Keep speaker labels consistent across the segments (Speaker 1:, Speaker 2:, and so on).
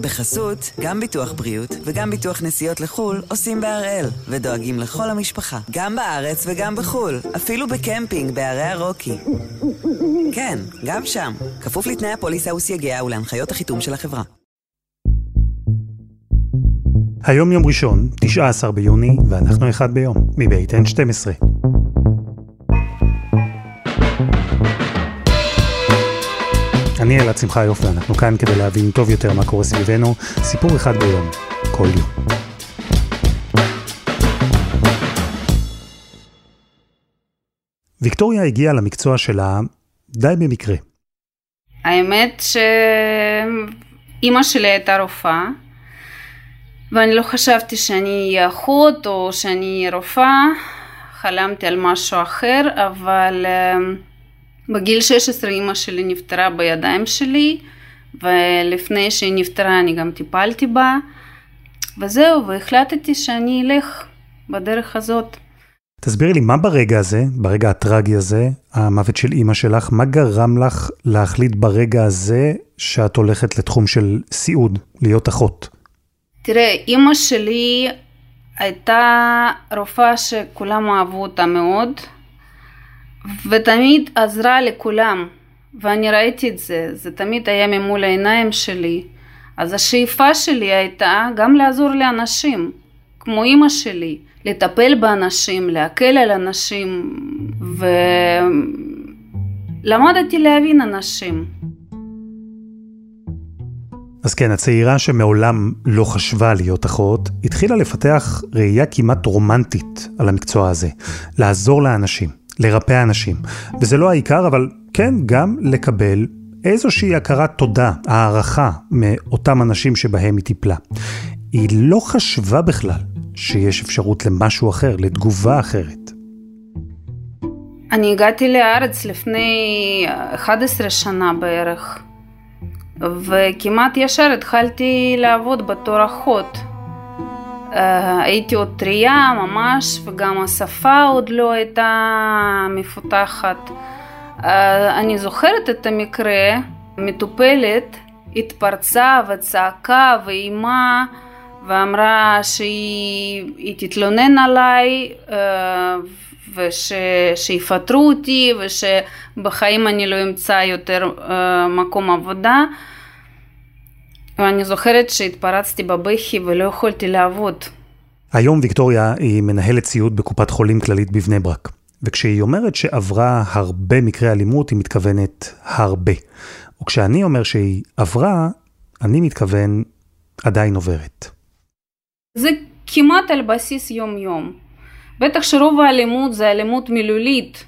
Speaker 1: בחסות, גם ביטוח בריאות וגם ביטוח נסיעות לחו"ל עושים בהראל, ודואגים לכל המשפחה, גם בארץ וגם בחו"ל, אפילו בקמפינג בערי הרוקי. כן, גם שם, כפוף לתנאי הפוליסה וסייגיה ולהנחיות החיתום של החברה.
Speaker 2: היום יום ראשון, 19 ביוני, ואנחנו אחד ביום, מבית N12. אני אלעד שמחה יופי, אנחנו כאן כדי להבין טוב יותר מה קורה סביבנו, סיפור אחד ביום, כל יום. ויקטוריה הגיעה למקצוע שלה די במקרה.
Speaker 3: האמת שאימא שלי הייתה רופאה, ואני לא חשבתי שאני אהיה אחות או שאני אהיה רופאה, חלמתי על משהו אחר, אבל... בגיל 16 אימא שלי נפטרה בידיים שלי, ולפני שהיא נפטרה אני גם טיפלתי בה, וזהו, והחלטתי שאני אלך בדרך הזאת.
Speaker 2: תסבירי לי, מה ברגע הזה, ברגע הטרגי הזה, המוות של אימא שלך, מה גרם לך להחליט ברגע הזה שאת הולכת לתחום של סיעוד, להיות אחות?
Speaker 3: תראה, אימא שלי הייתה רופאה שכולם אהבו אותה מאוד, ותמיד עזרה לכולם, ואני ראיתי את זה, זה תמיד היה ממול העיניים שלי. אז השאיפה שלי הייתה גם לעזור לאנשים, כמו אימא שלי, לטפל באנשים, להקל על אנשים, ולמדתי להבין אנשים.
Speaker 2: אז כן, הצעירה שמעולם לא חשבה להיות אחות, התחילה לפתח ראייה כמעט רומנטית על המקצוע הזה, לעזור לאנשים. לרפא אנשים. וזה לא העיקר, אבל כן, גם לקבל איזושהי הכרת תודה, הערכה, מאותם אנשים שבהם היא טיפלה. היא לא חשבה בכלל שיש אפשרות למשהו אחר, לתגובה אחרת.
Speaker 3: אני הגעתי לארץ לפני 11 שנה בערך, וכמעט ישר התחלתי לעבוד בתור אחות. אה, הייתי עוד טריה ממש, וגם השפה עוד לא הייתה מפותחת. אה, אני זוכרת את המקרה, מטופלת התפרצה וצעקה ואימה ואמרה שהיא תתלונן עליי אה, ושיפטרו אותי ושבחיים אני לא אמצא יותר מקום עבודה. ואני זוכרת שהתפרצתי בבכי ולא יכולתי לעבוד.
Speaker 2: היום ויקטוריה היא מנהלת ציוד בקופת חולים כללית בבני ברק. וכשהיא אומרת שעברה הרבה מקרי אלימות, היא מתכוונת הרבה. וכשאני אומר שהיא עברה, אני מתכוון עדיין עוברת.
Speaker 3: זה כמעט על בסיס יום-יום. בטח שרוב האלימות זה אלימות מילולית.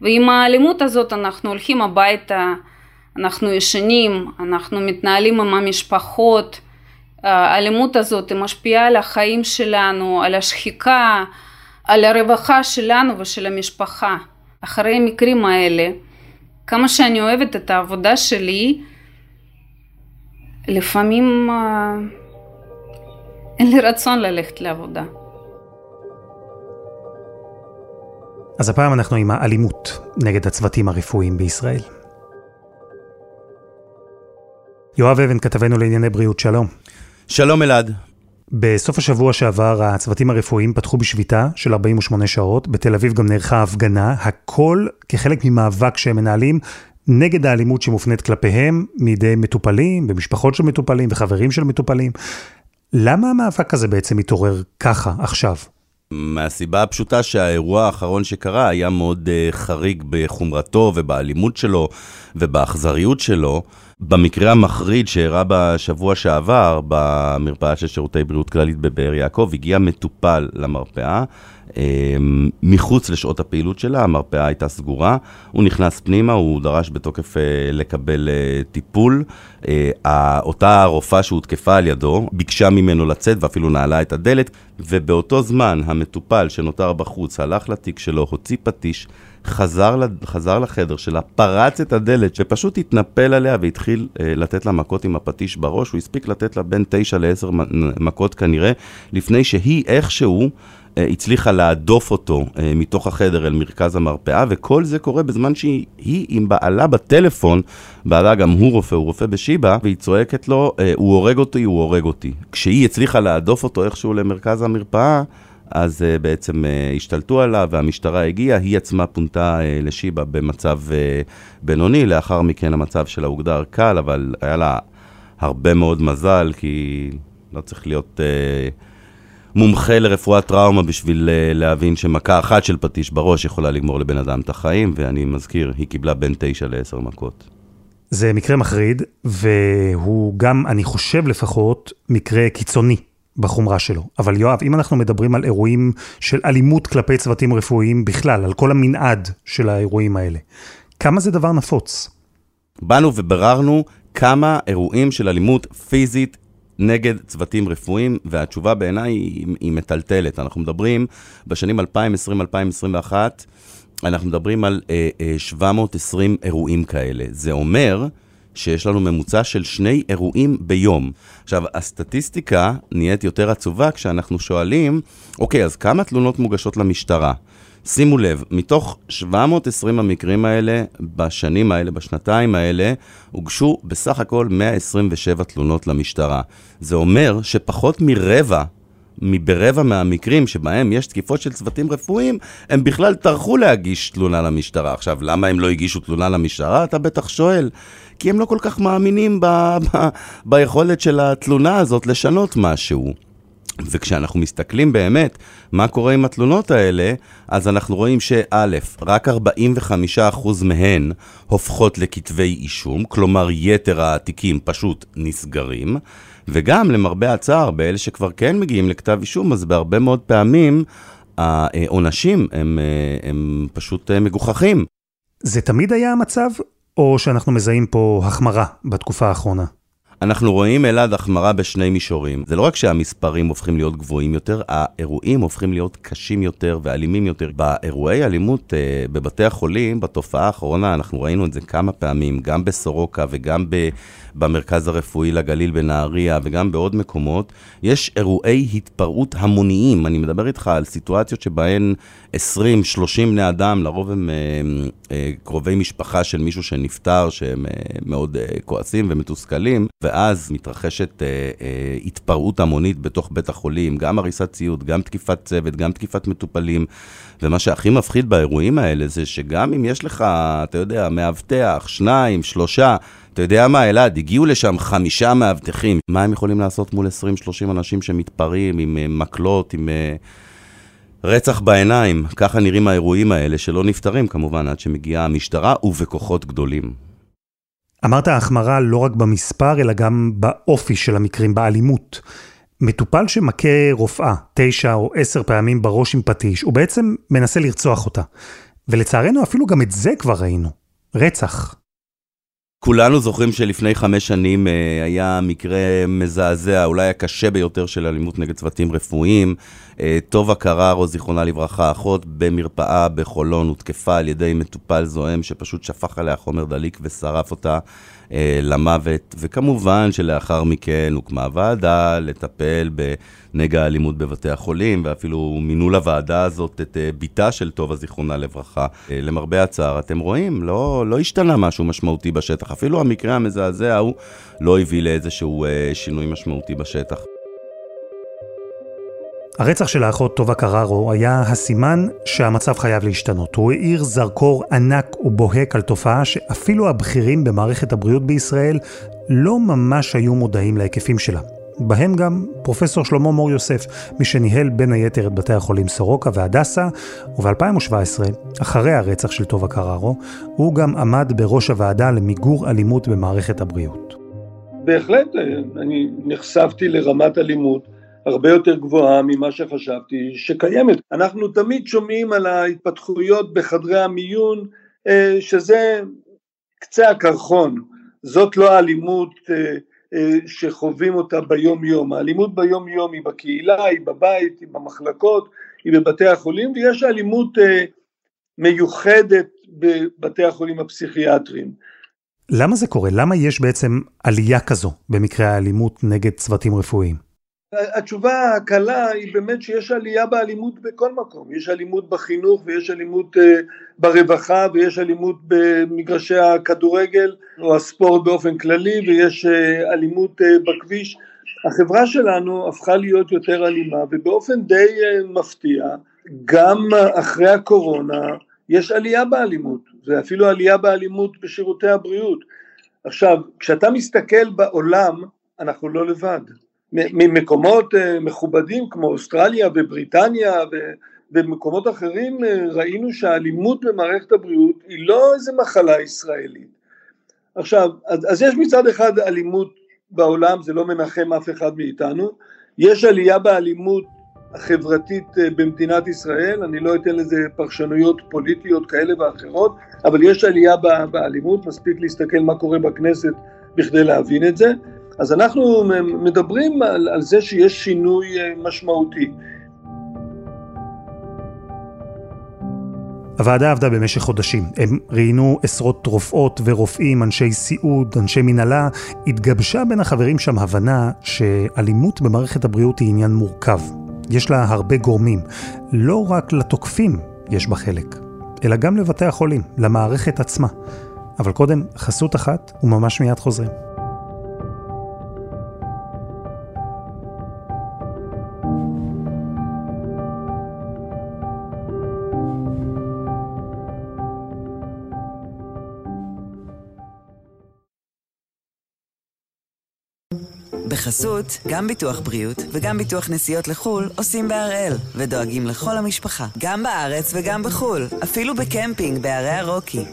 Speaker 3: ועם האלימות הזאת אנחנו הולכים הביתה, אנחנו ישנים, אנחנו מתנהלים עם המשפחות, האלימות הזאת משפיעה על החיים שלנו, על השחיקה, על הרווחה שלנו ושל המשפחה. אחרי המקרים האלה, כמה שאני אוהבת את העבודה שלי, לפעמים אה, אין לי רצון ללכת לעבודה.
Speaker 2: אז הפעם אנחנו עם האלימות נגד הצוותים הרפואיים בישראל. יואב אבן, כתבנו לענייני בריאות, שלום.
Speaker 4: שלום אלעד.
Speaker 2: בסוף השבוע שעבר הצוותים הרפואיים פתחו בשביתה של 48 שעות, בתל אביב גם נערכה הפגנה, הכל כחלק ממאבק שהם מנהלים נגד האלימות שמופנית כלפיהם מידי מטופלים, במשפחות של מטופלים וחברים של מטופלים. למה המאבק הזה בעצם מתעורר ככה עכשיו?
Speaker 4: מהסיבה הפשוטה שהאירוע האחרון שקרה היה מאוד uh, חריג בחומרתו ובאלימות שלו ובאכזריות שלו. במקרה המחריד שאירע בשבוע שעבר, במרפאה של שירותי בריאות כללית בבאר יעקב, הגיע מטופל למרפאה. אמ, מחוץ לשעות הפעילות שלה, המרפאה הייתה סגורה, הוא נכנס פנימה, הוא דרש בתוקף אה, לקבל אה, טיפול. אה, אותה רופאה שהותקפה על ידו ביקשה ממנו לצאת ואפילו נעלה את הדלת, ובאותו זמן המטופל שנותר בחוץ הלך לתיק שלו, הוציא פטיש, חזר, חזר לחדר שלה, פרץ את הדלת, ופשוט התנפל עליה והתחיל אה, לתת לה מכות עם הפטיש בראש. הוא הספיק לתת לה בין תשע לעשר מכות כנראה, לפני שהיא איכשהו הצליחה להדוף אותו מתוך החדר אל מרכז המרפאה, וכל זה קורה בזמן שהיא עם בעלה בטלפון, בעלה גם הוא רופא, הוא רופא בשיבא, והיא צועקת לו, הוא הורג אותי, הוא הורג אותי. כשהיא הצליחה להדוף אותו איכשהו למרכז המרפאה, אז uh, בעצם uh, השתלטו עליו והמשטרה הגיעה, היא עצמה פונתה uh, לשיבא במצב uh, בינוני, לאחר מכן המצב שלה הוגדר קל, אבל היה לה הרבה מאוד מזל, כי לא צריך להיות uh, מומחה לרפואת טראומה בשביל uh, להבין שמכה אחת של פטיש בראש יכולה לגמור לבן אדם את החיים, ואני מזכיר, היא קיבלה בין תשע לעשר מכות.
Speaker 2: זה מקרה מחריד, והוא גם, אני חושב לפחות, מקרה קיצוני. בחומרה שלו. אבל יואב, אם אנחנו מדברים על אירועים של אלימות כלפי צוותים רפואיים בכלל, על כל המנעד של האירועים האלה, כמה זה דבר נפוץ?
Speaker 4: באנו ובררנו כמה אירועים של אלימות פיזית נגד צוותים רפואיים, והתשובה בעיניי היא, היא מטלטלת. אנחנו מדברים בשנים 2020-2021, אנחנו מדברים על אה, אה, 720 אירועים כאלה. זה אומר שיש לנו ממוצע של שני אירועים ביום. עכשיו, הסטטיסטיקה נהיית יותר עצובה כשאנחנו שואלים, אוקיי, אז כמה תלונות מוגשות למשטרה? שימו לב, מתוך 720 המקרים האלה, בשנים האלה, בשנתיים האלה, הוגשו בסך הכל 127 תלונות למשטרה. זה אומר שפחות מרבע ברבע מהמקרים שבהם יש תקיפות של צוותים רפואיים, הם בכלל טרחו להגיש תלונה למשטרה. עכשיו, למה הם לא הגישו תלונה למשטרה? אתה בטח שואל. כי הם לא כל כך מאמינים ב, ב, ביכולת של התלונה הזאת לשנות משהו. וכשאנחנו מסתכלים באמת מה קורה עם התלונות האלה, אז אנחנו רואים שא', רק 45% מהן הופכות לכתבי אישום, כלומר יתר התיקים פשוט נסגרים, וגם למרבה הצער, באלה שכבר כן מגיעים לכתב אישום, אז בהרבה מאוד פעמים העונשים הם, הם פשוט מגוחכים.
Speaker 2: זה תמיד היה המצב, או שאנחנו מזהים פה החמרה בתקופה האחרונה?
Speaker 4: אנחנו רואים אלעד החמרה בשני מישורים. זה לא רק שהמספרים הופכים להיות גבוהים יותר, האירועים הופכים להיות קשים יותר ואלימים יותר. באירועי אלימות אה, בבתי החולים, בתופעה האחרונה, אנחנו ראינו את זה כמה פעמים, גם בסורוקה וגם ב, במרכז הרפואי לגליל בנהריה וגם בעוד מקומות, יש אירועי התפרעות המוניים. אני מדבר איתך על סיטואציות שבהן 20-30 בני אדם, לרוב הם אה, אה, קרובי משפחה של מישהו שנפטר, שהם אה, מאוד אה, כועסים ומתוסכלים, ואז מתרחשת אה, אה, התפרעות המונית בתוך בית החולים, גם הריסת ציוד, גם תקיפת צוות, גם תקיפת מטופלים. ומה שהכי מפחיד באירועים האלה זה שגם אם יש לך, אתה יודע, מאבטח, שניים, שלושה, אתה יודע מה, אלעד, הגיעו לשם חמישה מאבטחים. מה הם יכולים לעשות מול 20-30 אנשים שמתפרעים עם uh, מקלות, עם uh, רצח בעיניים? ככה נראים האירועים האלה, שלא נפתרים כמובן עד שמגיעה המשטרה ובכוחות גדולים.
Speaker 2: אמרת החמרה לא רק במספר, אלא גם באופי של המקרים, באלימות. מטופל שמכה רופאה תשע או עשר פעמים בראש עם פטיש, הוא בעצם מנסה לרצוח אותה. ולצערנו אפילו גם את זה כבר ראינו. רצח.
Speaker 4: כולנו זוכרים שלפני חמש שנים אה, היה מקרה מזעזע, אולי הקשה ביותר של אלימות נגד צוותים רפואיים. אה, טובה קררו, זיכרונה לברכה, אחות במרפאה בחולון, הותקפה על ידי מטופל זועם שפשוט שפך עליה חומר דליק ושרף אותה למוות. וכמובן שלאחר מכן הוקמה ועדה לטפל בנגע האלימות בבתי החולים, ואפילו מינו לוועדה הזאת את אה, בתה של טובה, זיכרונה לברכה. אה, למרבה הצער, אתם רואים, לא, לא השתנה משהו משמעותי בשטח. אפילו המקרה המזעזע ההוא לא הביא לאיזשהו אה, שינוי משמעותי בשטח.
Speaker 2: הרצח של האחות טובה קררו היה הסימן שהמצב חייב להשתנות. הוא האיר זרקור ענק ובוהק על תופעה שאפילו הבכירים במערכת הבריאות בישראל לא ממש היו מודעים להיקפים שלה. בהם גם פרופסור שלמה מור יוסף, מי שניהל בין היתר את בתי החולים סורוקה והדסה, וב-2017, אחרי הרצח של טובה קררו, הוא גם עמד בראש הוועדה למיגור אלימות במערכת הבריאות.
Speaker 5: בהחלט, אני נחשפתי לרמת אלימות הרבה יותר גבוהה ממה שחשבתי שקיימת. אנחנו תמיד שומעים על ההתפתחויות בחדרי המיון, אה, שזה קצה הקרחון, זאת לא האלימות אה, אה, שחווים אותה ביום יום, האלימות ביום יום היא בקהילה, היא בבית, היא במחלקות, היא בבתי החולים, ויש אלימות מיוחדת בבתי החולים הפסיכיאטריים.
Speaker 2: למה זה קורה? למה יש בעצם עלייה כזו במקרה האלימות נגד צוותים רפואיים?
Speaker 5: התשובה הקלה היא באמת שיש עלייה באלימות בכל מקום, יש אלימות בחינוך ויש אלימות אה, ברווחה ויש אלימות במגרשי הכדורגל או הספורט באופן כללי ויש אה, אלימות אה, בכביש, החברה שלנו הפכה להיות יותר אלימה ובאופן די מפתיע גם אחרי הקורונה יש עלייה באלימות. ואפילו עלייה באלימות בשירותי הבריאות. עכשיו כשאתה מסתכל בעולם אנחנו לא לבד ממקומות אה, מכובדים כמו אוסטרליה ובריטניה ובמקומות אחרים אה, ראינו שהאלימות במערכת הבריאות היא לא איזה מחלה ישראלית. עכשיו, אז, אז יש מצד אחד אלימות בעולם, זה לא מנחם אף אחד מאיתנו, יש עלייה באלימות החברתית אה, במדינת ישראל, אני לא אתן לזה פרשנויות פוליטיות כאלה ואחרות, אבל יש עלייה באלימות, מספיק להסתכל מה קורה בכנסת בכדי להבין את זה, אז אנחנו מדברים על, על זה שיש שינוי אה, משמעותי.
Speaker 2: הוועדה עבדה במשך חודשים. הם ראיינו עשרות רופאות ורופאים, אנשי סיעוד, אנשי מנהלה. התגבשה בין החברים שם הבנה שאלימות במערכת הבריאות היא עניין מורכב. יש לה הרבה גורמים. לא רק לתוקפים יש בה חלק, אלא גם לבתי החולים, למערכת עצמה. אבל קודם, חסות אחת, וממש מיד חוזרים.
Speaker 1: בחסות, גם ביטוח בריאות וגם ביטוח נסיעות לחו"ל עושים בהראל, ודואגים לכל המשפחה, גם בארץ וגם בחו"ל, אפילו בקמפינג בערי הרוקי.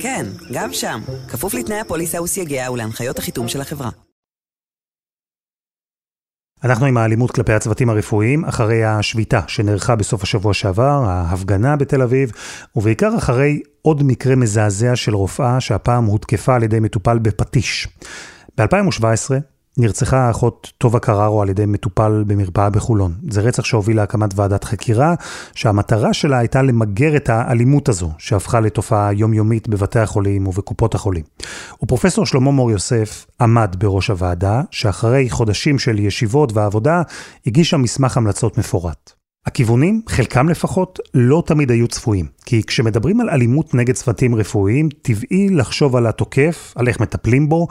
Speaker 1: כן, גם שם, כפוף לתנאי הפוליסה וסייגיה ולהנחיות החיתום של החברה.
Speaker 2: אנחנו עם האלימות כלפי הצוותים הרפואיים, אחרי השביתה שנערכה בסוף השבוע שעבר, ההפגנה בתל אביב, ובעיקר אחרי עוד מקרה מזעזע של רופאה שהפעם הותקפה על ידי מטופל בפטיש. ב-2017 נרצחה האחות טובה קררו על ידי מטופל במרפאה בחולון. זה רצח שהוביל להקמת ועדת חקירה, שהמטרה שלה הייתה למגר את האלימות הזו, שהפכה לתופעה יומיומית בבתי החולים ובקופות החולים. ופרופסור שלמה מור יוסף עמד בראש הוועדה, שאחרי חודשים של ישיבות ועבודה, הגישה מסמך המלצות מפורט. הכיוונים, חלקם לפחות, לא תמיד היו צפויים. כי כשמדברים על אלימות נגד צוותים רפואיים, טבעי לחשוב על התוקף, על איך מטפלים בו,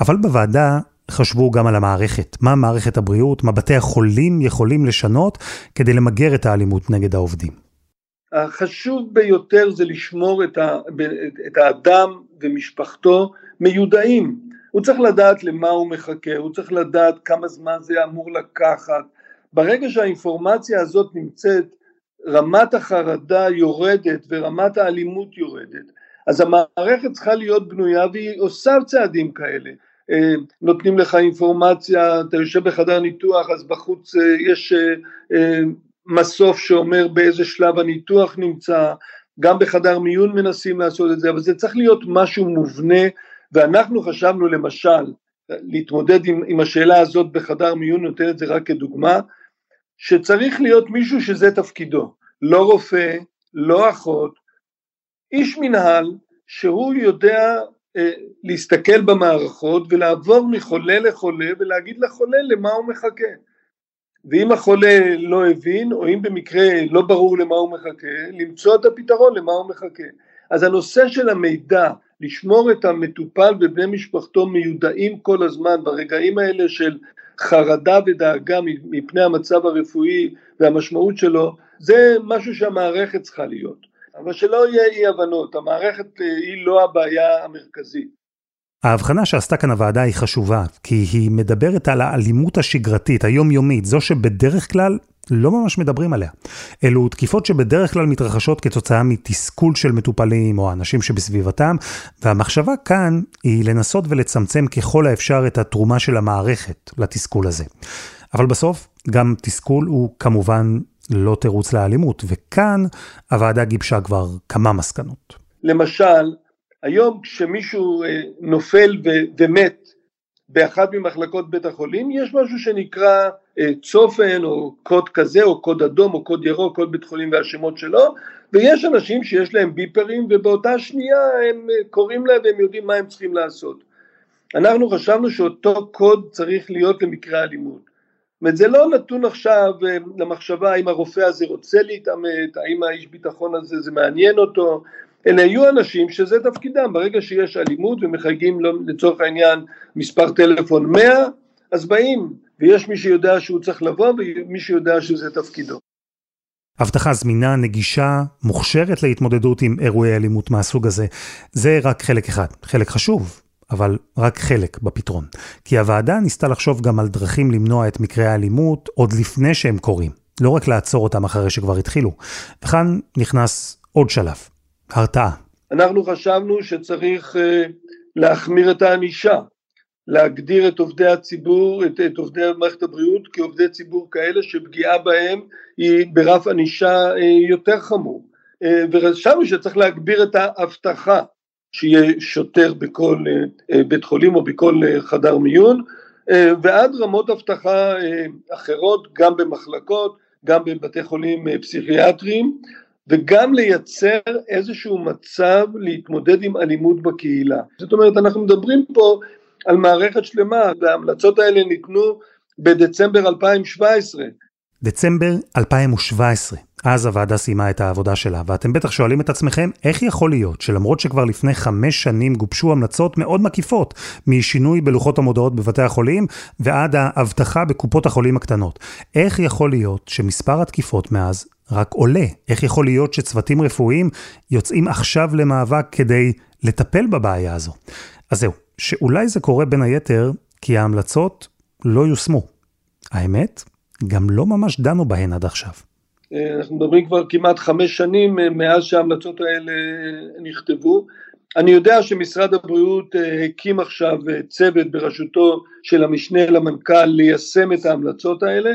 Speaker 2: אבל בוועדה חשבו גם על המערכת, מה מערכת הבריאות, מה בתי החולים יכולים לשנות כדי למגר את האלימות נגד העובדים.
Speaker 5: החשוב ביותר זה לשמור את, ה, את האדם ומשפחתו מיודעים. הוא צריך לדעת למה הוא מחכה, הוא צריך לדעת כמה זמן זה אמור לקחת. ברגע שהאינפורמציה הזאת נמצאת, רמת החרדה יורדת ורמת האלימות יורדת. אז המערכת צריכה להיות בנויה והיא עושה צעדים כאלה. אה, נותנים לך אינפורמציה, אתה יושב בחדר ניתוח אז בחוץ אה, יש אה, מסוף שאומר באיזה שלב הניתוח נמצא, גם בחדר מיון מנסים לעשות את זה, אבל זה צריך להיות משהו מובנה ואנחנו חשבנו למשל להתמודד עם, עם השאלה הזאת בחדר מיון, נותן את זה רק כדוגמה, שצריך להיות מישהו שזה תפקידו, לא רופא, לא אחות, איש מנהל שהוא יודע אה, להסתכל במערכות ולעבור מחולה לחולה ולהגיד לחולה למה הוא מחכה. ואם החולה לא הבין, או אם במקרה לא ברור למה הוא מחכה, למצוא את הפתרון למה הוא מחכה. אז הנושא של המידע, לשמור את המטופל ובני משפחתו מיודעים כל הזמן ברגעים האלה של חרדה ודאגה מפני המצב הרפואי והמשמעות שלו, זה משהו שהמערכת צריכה להיות. אבל שלא יהיה אי הבנות, המערכת אה, היא לא הבעיה המרכזית.
Speaker 2: ההבחנה שעשתה כאן הוועדה היא חשובה, כי היא מדברת על האלימות השגרתית, היומיומית, זו שבדרך כלל לא ממש מדברים עליה. אלו תקיפות שבדרך כלל מתרחשות כתוצאה מתסכול של מטופלים או אנשים שבסביבתם, והמחשבה כאן היא לנסות ולצמצם ככל האפשר את התרומה של המערכת לתסכול הזה. אבל בסוף, גם תסכול הוא כמובן לא תירוץ לאלימות, וכאן הוועדה גיבשה כבר כמה מסקנות.
Speaker 5: למשל, היום כשמישהו אה, נופל ומת באחת ממחלקות בית החולים, יש משהו שנקרא אה, צופן או קוד כזה או קוד אדום או קוד ירוק, כל בית חולים והשמות שלו, ויש אנשים שיש להם ביפרים ובאותה שנייה הם אה, קוראים להם והם יודעים מה הם צריכים לעשות. אנחנו חשבנו שאותו קוד צריך להיות למקרה אלימות. זאת אומרת, זה לא נתון עכשיו אה, למחשבה האם הרופא הזה רוצה להתעמת, האם האיש ביטחון הזה זה מעניין אותו, אלה יהיו אנשים שזה תפקידם, ברגע שיש אלימות ומחייגים לצורך העניין מספר טלפון 100, אז באים, ויש מי שיודע שהוא צריך לבוא ומי שיודע שזה תפקידו.
Speaker 2: אבטחה זמינה, נגישה, מוכשרת להתמודדות עם אירועי אלימות מהסוג הזה, זה רק חלק אחד, חלק חשוב, אבל רק חלק בפתרון. כי הוועדה ניסתה לחשוב גם על דרכים למנוע את מקרי האלימות עוד לפני שהם קורים, לא רק לעצור אותם אחרי שכבר התחילו. וכאן נכנס עוד שלב, הרתעה.
Speaker 5: אנחנו חשבנו שצריך uh, להחמיר את הענישה, להגדיר את עובדי הציבור, את, את עובדי מערכת הבריאות כעובדי ציבור כאלה שפגיעה בהם היא ברף ענישה uh, יותר חמור. Uh, וחשבנו שצריך להגביר את האבטחה, שיהיה שוטר בכל uh, בית חולים או בכל uh, חדר מיון, ועד רמות אבטחה אחרות, גם במחלקות, גם בבתי חולים פסיכיאטריים. וגם לייצר איזשהו מצב להתמודד עם אלימות בקהילה. זאת אומרת, אנחנו מדברים פה על מערכת שלמה, וההמלצות האלה ניתנו בדצמבר 2017.
Speaker 2: דצמבר 2017. אז הוועדה סיימה את העבודה שלה, ואתם בטח שואלים את עצמכם, איך יכול להיות שלמרות שכבר לפני חמש שנים גובשו המלצות מאוד מקיפות, משינוי בלוחות המודעות בבתי החולים ועד האבטחה בקופות החולים הקטנות, איך יכול להיות שמספר התקיפות מאז רק עולה. איך יכול להיות שצוותים רפואיים יוצאים עכשיו למאבק כדי לטפל בבעיה הזו? אז זהו, שאולי זה קורה בין היתר כי ההמלצות לא יושמו. האמת, גם לא ממש דנו בהן עד עכשיו.
Speaker 5: אנחנו מדברים כבר כמעט חמש שנים אה, מאז שההמלצות האלה אה, נכתבו. אני יודע שמשרד הבריאות אה, הקים עכשיו צוות בראשותו של המשנה למנכ"ל ליישם את ההמלצות האלה.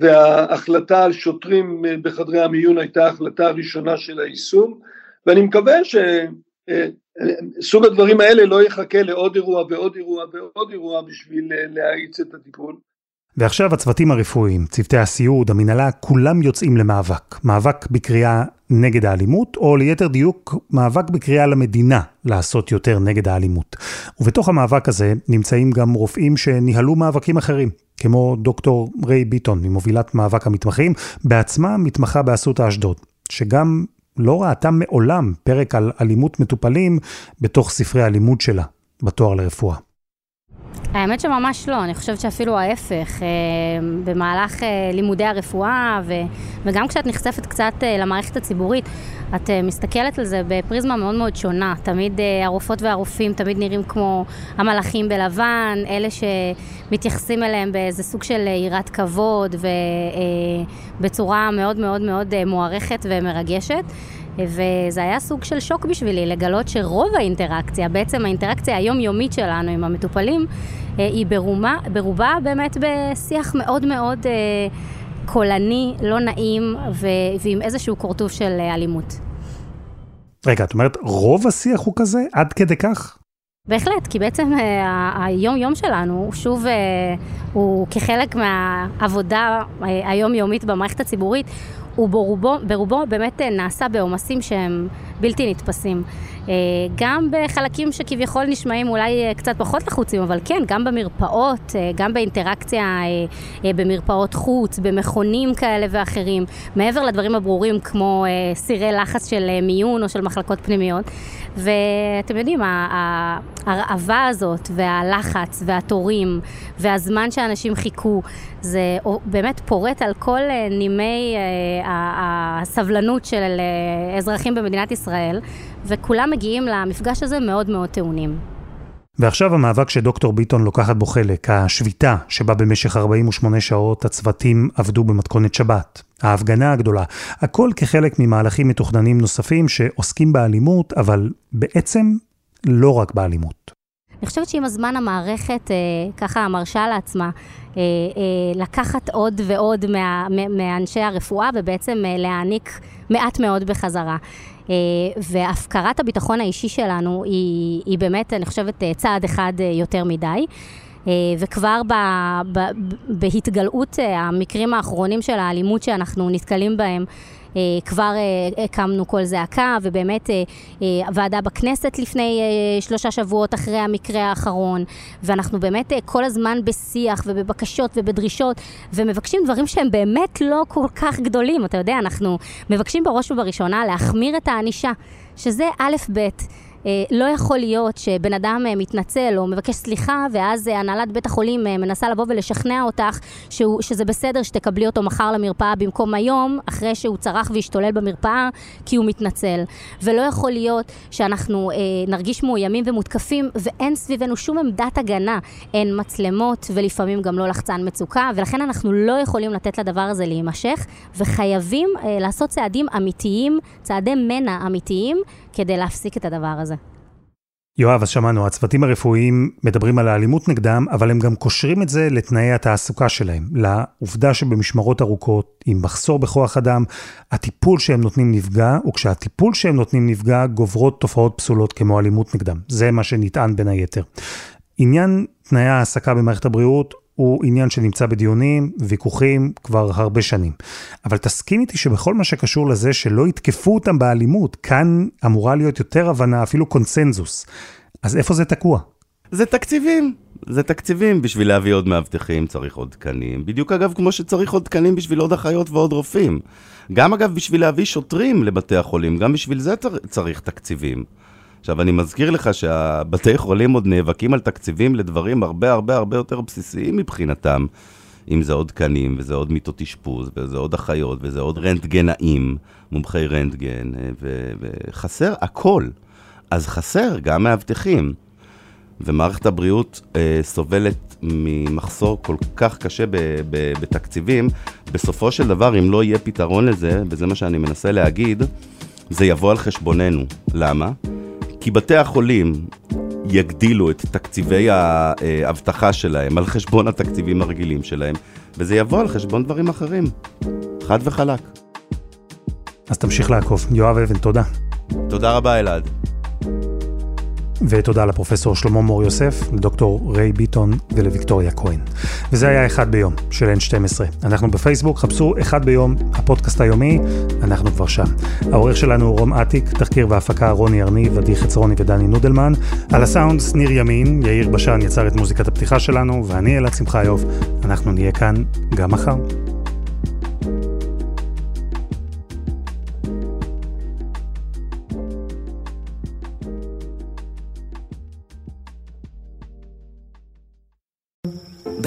Speaker 5: וההחלטה על שוטרים בחדרי המיון הייתה ההחלטה הראשונה של היישום, ואני מקווה שסוג הדברים האלה לא יחכה לעוד אירוע ועוד אירוע ועוד אירוע בשביל להאיץ את הטיפול.
Speaker 2: ועכשיו הצוותים הרפואיים, צוותי הסיעוד, המנהלה, כולם יוצאים למאבק. מאבק בקריאה נגד האלימות, או ליתר דיוק, מאבק בקריאה למדינה לעשות יותר נגד האלימות. ובתוך המאבק הזה נמצאים גם רופאים שניהלו מאבקים אחרים, כמו דוקטור ריי ביטון, ממובילת מאבק המתמחים, בעצמה מתמחה באסותא אשדוד, שגם לא ראתה מעולם פרק על אלימות מטופלים בתוך ספרי הלימוד שלה, בתואר לרפואה.
Speaker 6: האמת שממש לא, אני חושבת שאפילו ההפך. אה, במהלך אה, לימודי הרפואה, ו, וגם כשאת נחשפת קצת אה, למערכת הציבורית, את מסתכלת על זה בפריזמה מאוד מאוד שונה. תמיד הרופאות והרופאים תמיד נראים כמו המלאכים בלבן, אלה שמתייחסים אליהם באיזה סוג של יראת כבוד ובצורה מאוד מאוד מאוד מוערכת ומרגשת. וזה היה סוג של שוק בשבילי לגלות שרוב האינטראקציה, בעצם האינטראקציה היומיומית שלנו עם המטופלים, אה, היא ברומה, ברובה באמת בשיח מאוד מאוד אה, קולני, לא נעים ו- ועם איזשהו קורטוב של אה, אלימות.
Speaker 2: רגע, את אומרת רוב השיח הוא כזה? עד כדי כך?
Speaker 6: בהחלט, כי בעצם היום-יום שלנו, שוב, הוא כחלק מהעבודה היומיומית במערכת הציבורית, הוא ברובו, ברובו באמת נעשה בעומסים שהם בלתי נתפסים. אה, גם בחלקים שכביכול נשמעים אולי אה, קצת פחות לחוצים, אבל כן, גם במרפאות, אה, גם באינטראקציה במרפאות חוץ, במכונים כאלה ואחרים, מעבר לדברים הברורים כמו סירי לחץ של מיון או של מחלקות פנימיות. ואתם יודעים, ההרעבה הזאת והלחץ והתורים והזמן שאנשים חיכו, זה באמת פורט על כל נימי הסבלנות של אזרחים במדינת ישראל. וכולם מגיעים למפגש הזה מאוד מאוד טעונים.
Speaker 2: ועכשיו המאבק שדוקטור ביטון לוקחת בו חלק, השביתה שבה במשך 48 שעות הצוותים עבדו במתכונת שבת, ההפגנה הגדולה, הכל כחלק ממהלכים מתוכננים נוספים שעוסקים באלימות, אבל בעצם לא רק באלימות.
Speaker 6: אני חושבת שעם הזמן המערכת אה, ככה מרשה לעצמה אה, אה, לקחת עוד ועוד מה, מאנשי הרפואה ובעצם אה, להעניק מעט מאוד בחזרה. אה, והפקרת הביטחון האישי שלנו היא, היא באמת, אני חושבת, אה, צעד אחד אה, יותר מדי. וכבר ב, ב, בהתגלעות המקרים האחרונים של האלימות שאנחנו נתקלים בהם, כבר הקמנו קול זעקה, ובאמת ועדה בכנסת לפני שלושה שבועות אחרי המקרה האחרון, ואנחנו באמת כל הזמן בשיח ובבקשות ובדרישות, ומבקשים דברים שהם באמת לא כל כך גדולים. אתה יודע, אנחנו מבקשים בראש ובראשונה להחמיר את הענישה, שזה א' ב'. אה, לא יכול להיות שבן אדם אה, מתנצל או מבקש סליחה, ואז אה, הנהלת בית החולים מנסה לבוא ולשכנע אותך שהוא, שזה בסדר שתקבלי אותו מחר למרפאה במקום היום, אחרי שהוא צרח והשתולל במרפאה, כי הוא מתנצל. ולא יכול להיות שאנחנו אה, נרגיש מאוימים ומותקפים, ואין סביבנו שום עמדת הגנה. אין מצלמות, ולפעמים גם לא לחצן מצוקה, ולכן אנחנו לא יכולים לתת לדבר הזה להימשך, וחייבים אה, לעשות צעדים אמיתיים, צעדי מנע אמיתיים, כדי להפסיק את הדבר הזה.
Speaker 2: יואב, אז שמענו, הצוותים הרפואיים מדברים על האלימות נגדם, אבל הם גם קושרים את זה לתנאי התעסוקה שלהם, לעובדה שבמשמרות ארוכות, עם מחסור בכוח אדם, הטיפול שהם נותנים נפגע, וכשהטיפול שהם נותנים נפגע, גוברות תופעות פסולות כמו אלימות נגדם. זה מה שנטען בין היתר. עניין תנאי ההעסקה במערכת הבריאות הוא עניין שנמצא בדיונים, ויכוחים, כבר הרבה שנים. אבל תסכים איתי שבכל מה שקשור לזה שלא יתקפו אותם באלימות, כאן אמורה להיות יותר הבנה, אפילו קונצנזוס. אז איפה זה תקוע?
Speaker 4: זה תקציבים. זה תקציבים. בשביל להביא עוד מאבטחים צריך עוד תקנים. בדיוק אגב, כמו שצריך עוד תקנים בשביל עוד אחיות ועוד רופאים. גם אגב, בשביל להביא שוטרים לבתי החולים, גם בשביל זה צריך תקציבים. עכשיו, אני מזכיר לך שהבתי חולים עוד נאבקים על תקציבים לדברים הרבה הרבה הרבה יותר בסיסיים מבחינתם. אם זה עוד תקנים, וזה עוד מיטות אשפוז, וזה עוד אחיות, וזה עוד רנטגנאים, מומחי רנטגן, וחסר הכל. אז חסר גם מאבטחים. ומערכת הבריאות אה, סובלת ממחסור כל כך קשה ב, ב, בתקציבים, בסופו של דבר, אם לא יהיה פתרון לזה, וזה מה שאני מנסה להגיד, זה יבוא על חשבוננו. למה? כי בתי החולים יגדילו את תקציבי האבטחה שלהם על חשבון התקציבים הרגילים שלהם, וזה יבוא על חשבון דברים אחרים. חד וחלק.
Speaker 2: אז תמשיך לעקוב. יואב אבן, תודה.
Speaker 4: תודה רבה, אלעד.
Speaker 2: ותודה לפרופסור שלמה מור יוסף, לדוקטור ריי ביטון ולוויקטוריה כהן. וזה היה אחד ביום של N12. אנחנו בפייסבוק, חפשו אחד ביום, הפודקאסט היומי, אנחנו כבר שם. העורך שלנו הוא רום אטיק, תחקיר והפקה רוני ארניב, עדי חצרוני ודני נודלמן. על הסאונדס ניר ימין, יאיר בשן יצר את מוזיקת הפתיחה שלנו, ואני אלעד שמחיוב. אנחנו נהיה כאן גם מחר.